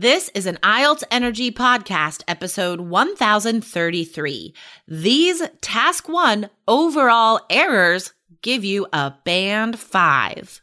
This is an IELTS Energy Podcast, episode 1033. These Task 1 overall errors give you a band 5.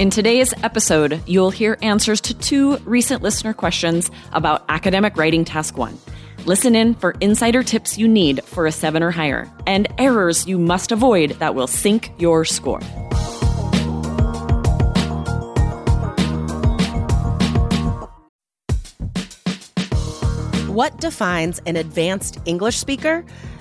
In today's episode, you'll hear answers to two recent listener questions about academic writing task one. Listen in for insider tips you need for a seven or higher and errors you must avoid that will sink your score. What defines an advanced English speaker?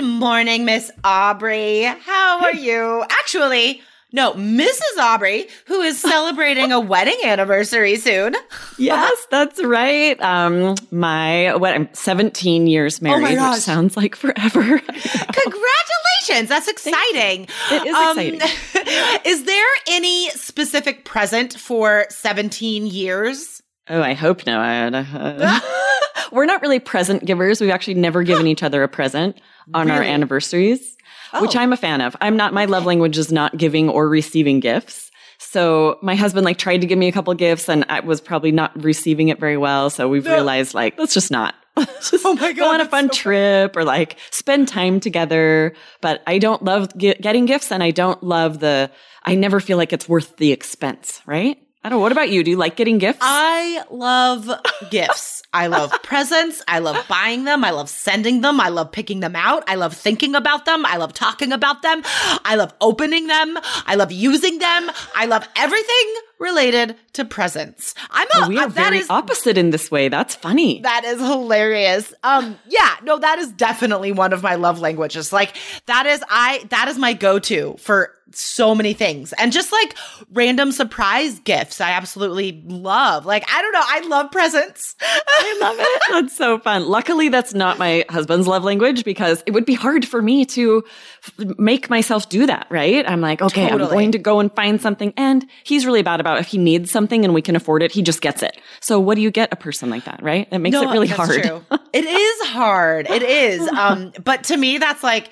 Good morning, Miss Aubrey. How are you? Actually, no, Mrs. Aubrey, who is celebrating a wedding anniversary soon. Yes, that's right. Um, my what? I'm 17 years married, gosh. which sounds like forever. Congratulations. That's exciting. It is Um, exciting. is there any specific present for 17 years? Oh, I hope not. Uh, we're not really present givers. We've actually never given each other a present on our Really? anniversaries, which Oh. I'm a fan of. I'm not. My love language is not giving or receiving gifts. So my husband like tried to give me a couple gifts, and I was probably not receiving it very well. So we've No. realized like let's just not. Let's just Oh my God, go on a fun so trip or like spend time together. But I don't love ge- getting gifts, and I don't love the. I never feel like it's worth the expense. Right? I don't know. What about you? Do you like getting gifts? I love gifts. I love presents. I love buying them. I love sending them. I love picking them out. I love thinking about them. I love talking about them. I love opening them. I love using them. I love everything related to presents. I'm a we are that very is- opposite in this way. That's funny. That is hilarious. Um, yeah, no, that is definitely one of my love languages. Like that is I that is my go-to for so many things. And just like random surprise gifts, I absolutely love. Like, I don't know, I love presents. I love it. That's so fun. Luckily, that's not my husband's love language because it would be hard for me to f- make myself do that, right? I'm like, okay, I'm going to go and find something. And he's really bad about if he needs something and we can afford it, he just gets it. So what do you get a person like that, right? It makes it really hard. true. it is hard. It is. Um, but to me, that's like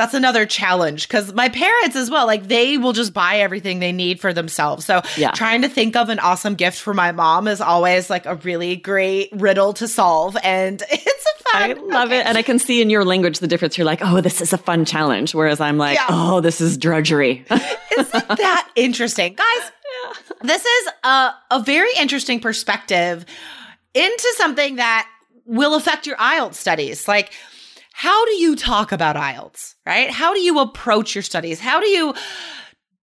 that's another challenge because my parents as well, like they will just buy everything they need for themselves. So Yeah. trying to think of an awesome gift for my mom is always like a really great riddle to solve. And it's a fun. I love it. And I can see in your language the difference. You're like, oh, this is a fun challenge. Whereas I'm like, Yeah. oh, this is drudgery. Isn't that interesting? Guys, this is a, a very interesting perspective into something that will affect your IELTS studies. Like, how do you talk about IELTS, right? How do you approach your studies? How do you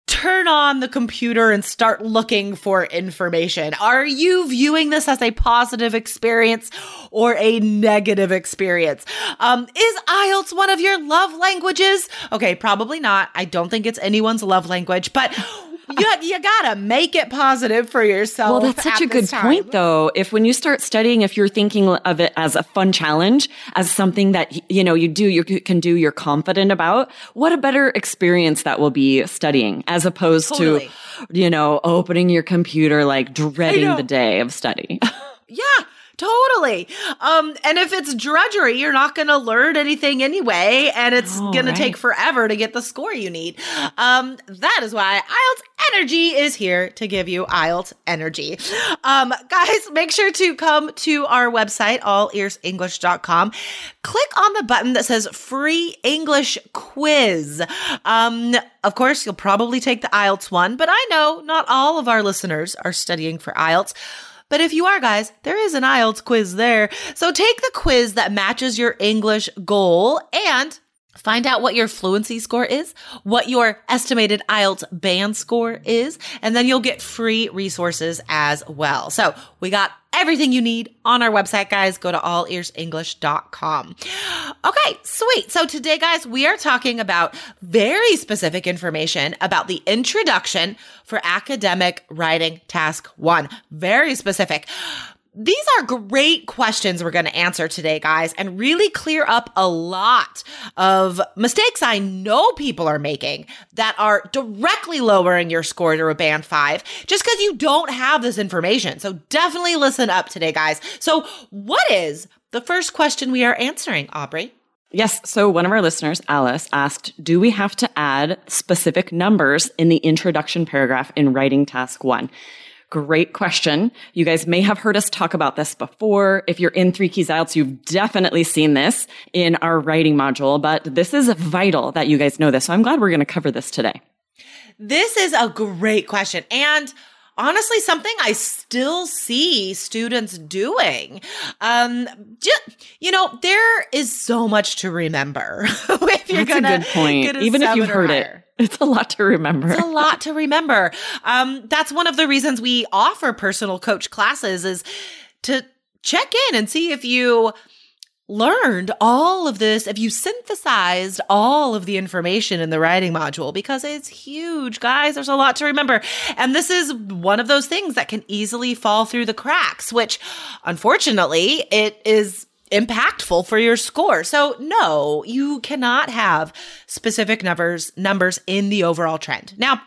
turn on the computer and start looking for information? Are you viewing this as a positive experience or a negative experience? Um, is IELTS one of your love languages? Okay, probably not. I don't think it's anyone's love language, but you, you gotta make it positive for yourself. Well, that's such a good time. point, though. If when you start studying, if you're thinking of it as a fun challenge, as something that you know you do, you can do, you're confident about. What a better experience that will be studying, as opposed Totally. to, you know, opening your computer like dreading the day of study. Yeah, totally. Um, and if it's drudgery, you're not going to learn anything anyway, and it's Oh, going right. to take forever to get the score you need. Um, that is why IELTS Energy is here to give you IELTS energy. Um, guys, make sure to come to our website, allearsenglish.com. Click on the button that says free English quiz. Um, of course, you'll probably take the IELTS one, but I know not all of our listeners are studying for IELTS. But if you are, guys, there is an IELTS quiz there. So take the quiz that matches your English goal and find out what your fluency score is, what your estimated IELTS band score is, and then you'll get free resources as well. So we got everything you need on our website, guys. Go to allearsenglish.com. Okay, sweet. So today, guys, we are talking about very specific information about the introduction for academic writing task one. Very specific. These are great questions we're going to answer today, guys, and really clear up a lot of mistakes I know people are making that are directly lowering your score to a band five just because you don't have this information. So definitely listen up today, guys. So, what is the first question we are answering, Aubrey? Yes. So one of our listeners, Alice, asked, do we have to add specific numbers in the introduction paragraph in writing task one? Great question. You guys may have heard us talk about this before. If you're in Three Keys IELTS, you've definitely seen this in our writing module, but this is vital that you guys know this. So I'm glad we're going to cover this today. This is a great question. And honestly, something I still see students doing. Um, ju- you know, there is so much to remember. if you're That's gonna good point. Even if you've heard higher. it, it's a lot to remember. It's a lot to remember. Um, that's one of the reasons we offer personal coach classes is to check in and see if you learned all of this, if you synthesized all of the information in the writing module, because it's huge, guys. There's a lot to remember. And this is one of those things that can easily fall through the cracks, which unfortunately it is impactful for your score. So no, you cannot have specific numbers, numbers in the overall trend. Now,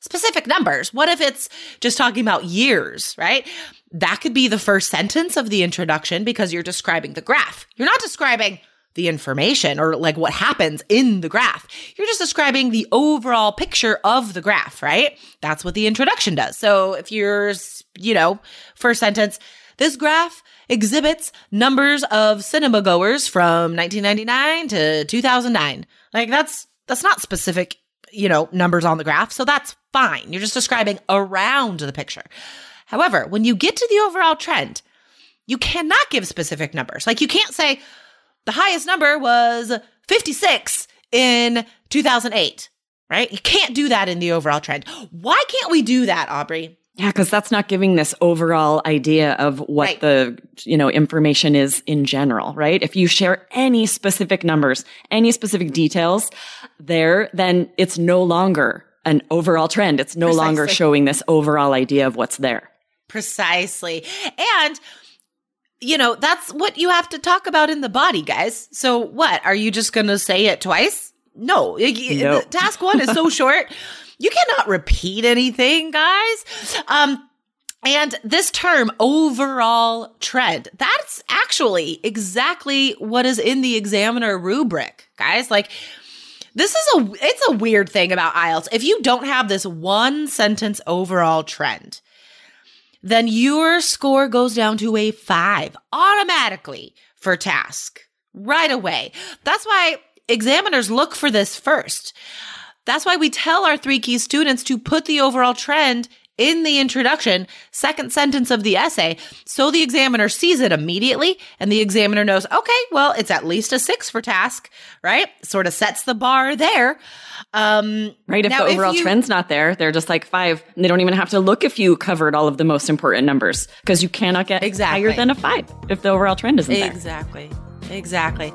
specific numbers. What if it's just talking about years, right? That could be the first sentence of the introduction because you're describing the graph. You're not describing the information or like what happens in the graph. You're just describing the overall picture of the graph, right? That's what the introduction does. So if you're, you know, first sentence, this graph exhibits numbers of cinema goers from 1999 to 2009. Like that's that's not specific, you know, numbers on the graph, so that's fine. You're just describing around the picture. However, when you get to the overall trend, you cannot give specific numbers. Like you can't say the highest number was 56 in 2008, right? You can't do that in the overall trend. Why can't we do that, Aubrey? Yeah, because that's not giving this overall idea of what Right. the you know information is in general, right? If you share any specific numbers, any specific details there, then it's no longer an overall trend. It's no longer showing this overall idea of what's there. Precisely. And you know, that's what you have to talk about in the body, guys. So what? Are you just going to say it twice? No. No. Task 1 is so short. You cannot repeat anything, guys. Um and this term overall trend, that's actually exactly what is in the examiner rubric, guys. Like this is a it's a weird thing about IELTS. If you don't have this one sentence overall trend, then your score goes down to a five automatically for task right away. That's why examiners look for this first. That's why we tell our three key students to put the overall trend in the introduction, second sentence of the essay, so the examiner sees it immediately and the examiner knows, okay, well, it's at least a six for task, right? Sort of sets the bar there. Um, Right. If now, the overall you- trend's not there, they're just like five. And they don't even have to look if you covered all of the most important numbers because you cannot get Exactly. higher than a five if the overall trend isn't there. Exactly. Exactly.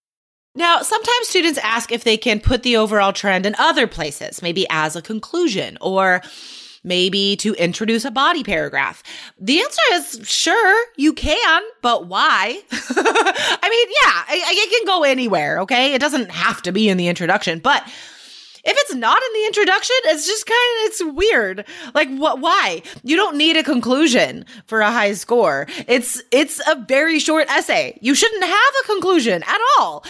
Now, sometimes students ask if they can put the overall trend in other places, maybe as a conclusion or maybe to introduce a body paragraph. The answer is sure, you can, but why? I mean, yeah, it can go anywhere, okay? It doesn't have to be in the introduction, but if it's not in the introduction, it's just kind of it's weird. Like what why? You don't need a conclusion for a high score. It's it's a very short essay. You shouldn't have a conclusion at all.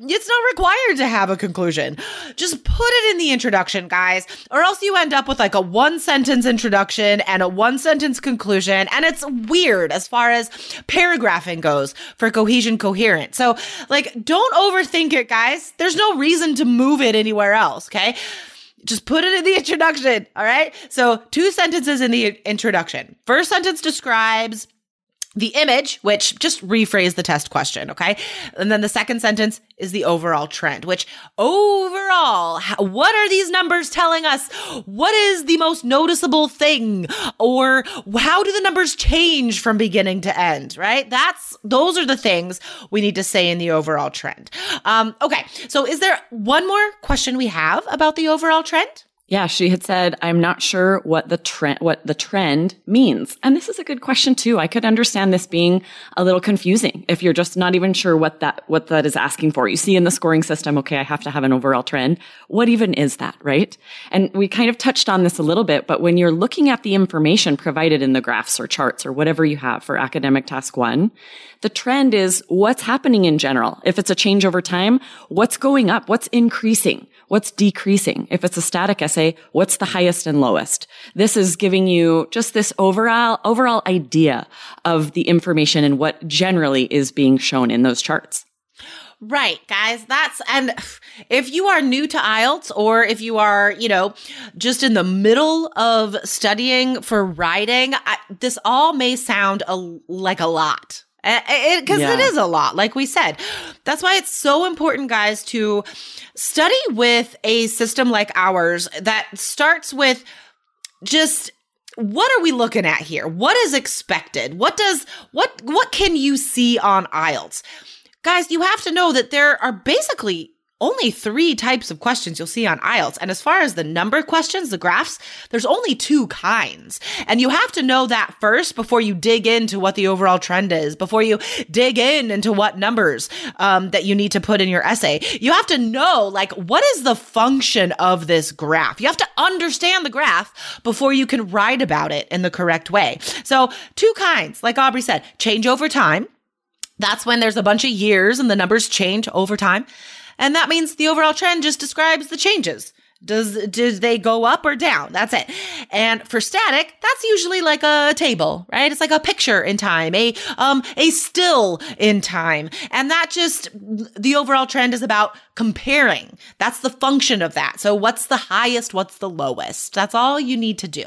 It's not required to have a conclusion. Just put it in the introduction, guys, or else you end up with like a one sentence introduction and a one sentence conclusion and it's weird as far as paragraphing goes for cohesion coherent. So, like don't overthink it, guys. There's no reason to move it anywhere else. Okay. Just put it in the introduction. All right. So, two sentences in the introduction. First sentence describes the image, which just rephrase the test question, okay? And then the second sentence is the overall trend, which overall, what are these numbers telling us? What is the most noticeable thing? Or how do the numbers change from beginning to end, right? That's, those are the things we need to say in the overall trend. Um, okay. So is there one more question we have about the overall trend? Yeah, she had said, I'm not sure what the trend, what the trend means. And this is a good question too. I could understand this being a little confusing if you're just not even sure what that, what that is asking for. You see in the scoring system, okay, I have to have an overall trend. What even is that, right? And we kind of touched on this a little bit, but when you're looking at the information provided in the graphs or charts or whatever you have for academic task one, the trend is what's happening in general. If it's a change over time, what's going up? What's increasing? What's decreasing? If it's a static essay, what's the highest and lowest? This is giving you just this overall, overall idea of the information and what generally is being shown in those charts. Right, guys. That's, and if you are new to IELTS or if you are, you know, just in the middle of studying for writing, I, this all may sound a, like a lot because yeah. it is a lot like we said. That's why it's so important guys to study with a system like ours that starts with just what are we looking at here? What is expected? What does what what can you see on IELTS guys you have to know that there are basically only three types of questions you'll see on IELTS. And as far as the number questions, the graphs, there's only two kinds. And you have to know that first before you dig into what the overall trend is, before you dig in into what numbers um, that you need to put in your essay. You have to know, like, what is the function of this graph? You have to understand the graph before you can write about it in the correct way. So, two kinds, like Aubrey said, change over time. That's when there's a bunch of years and the numbers change over time. And that means the overall trend just describes the changes. Does did they go up or down? That's it. And for static, that's usually like a table, right? It's like a picture in time, a um a still in time. And that just the overall trend is about comparing. That's the function of that. So what's the highest, what's the lowest? That's all you need to do.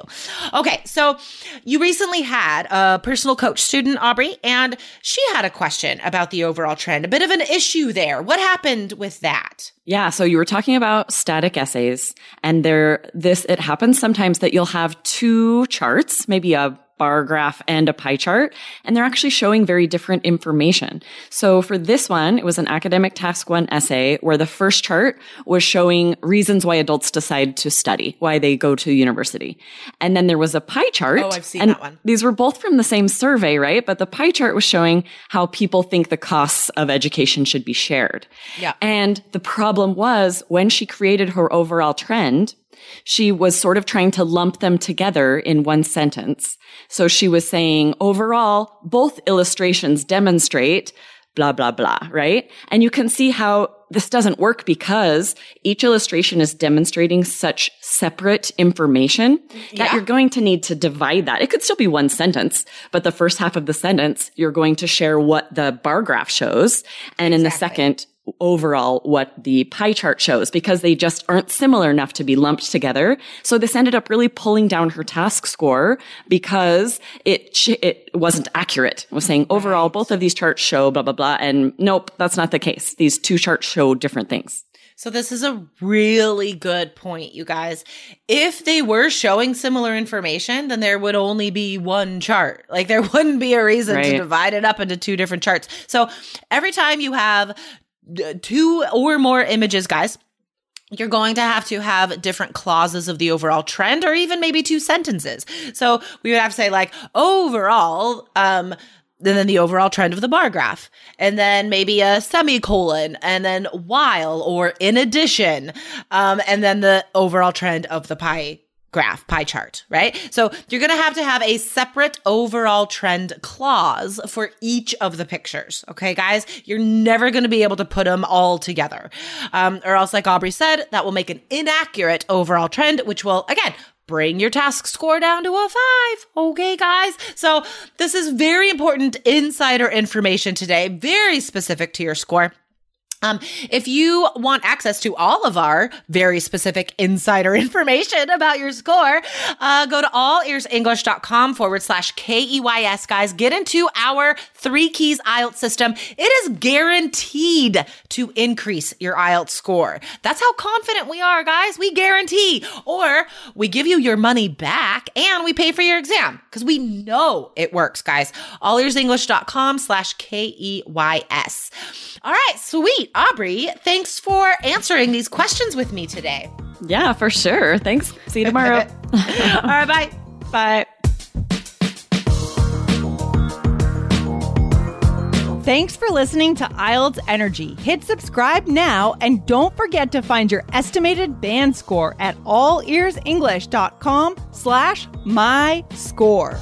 Okay, so you recently had a personal coach student, Aubrey, and she had a question about the overall trend, a bit of an issue there. What happened with that? Yeah. So you were talking about static essays and there, this, it happens sometimes that you'll have two charts, maybe a bar graph and a pie chart, and they're actually showing very different information. So for this one, it was an academic task one essay where the first chart was showing reasons why adults decide to study, why they go to university. And then there was a pie chart. Oh, I've seen that one. These were both from the same survey, right? But the pie chart was showing how people think the costs of education should be shared. Yeah. And the problem was when she created her overall trend, she was sort of trying to lump them together in one sentence. So she was saying overall, both illustrations demonstrate blah, blah, blah, right? And you can see how this doesn't work because each illustration is demonstrating such separate information yeah. that you're going to need to divide that. It could still be one sentence, but the first half of the sentence, you're going to share what the bar graph shows. And exactly. in the second, overall what the pie chart shows because they just aren't similar enough to be lumped together. So this ended up really pulling down her task score because it it wasn't accurate. It was saying overall both of these charts show blah blah blah and nope, that's not the case. These two charts show different things. So this is a really good point, you guys. If they were showing similar information, then there would only be one chart. Like there wouldn't be a reason right. to divide it up into two different charts. So every time you have two or more images, guys, you're going to have to have different clauses of the overall trend or even maybe two sentences. So we would have to say like overall, um, and then the overall trend of the bar graph, and then maybe a semicolon, and then while or in addition, um, and then the overall trend of the pie graph, pie chart, right? So you're going to have to have a separate overall trend clause for each of the pictures. Okay, guys, you're never going to be able to put them all together. Um, or else, like Aubrey said, that will make an inaccurate overall trend, which will, again, bring your task score down to a five. Okay, guys. So this is very important insider information today, very specific to your score. Um, if you want access to all of our very specific insider information about your score, uh, go to allearsenglish.com forward slash K-E-Y-S, guys. Get into our three keys IELTS system. It is guaranteed to increase your IELTS score. That's how confident we are, guys. We guarantee. Or we give you your money back and we pay for your exam because we know it works, guys. Allearsenglish.com slash K-E-Y-S. All right, sweet. Aubrey, thanks for answering these questions with me today. Yeah, for sure. Thanks. See you tomorrow. All right, bye. Bye. Thanks for listening to IELTS Energy. Hit subscribe now and don't forget to find your estimated band score at allearsenglish.com slash my score.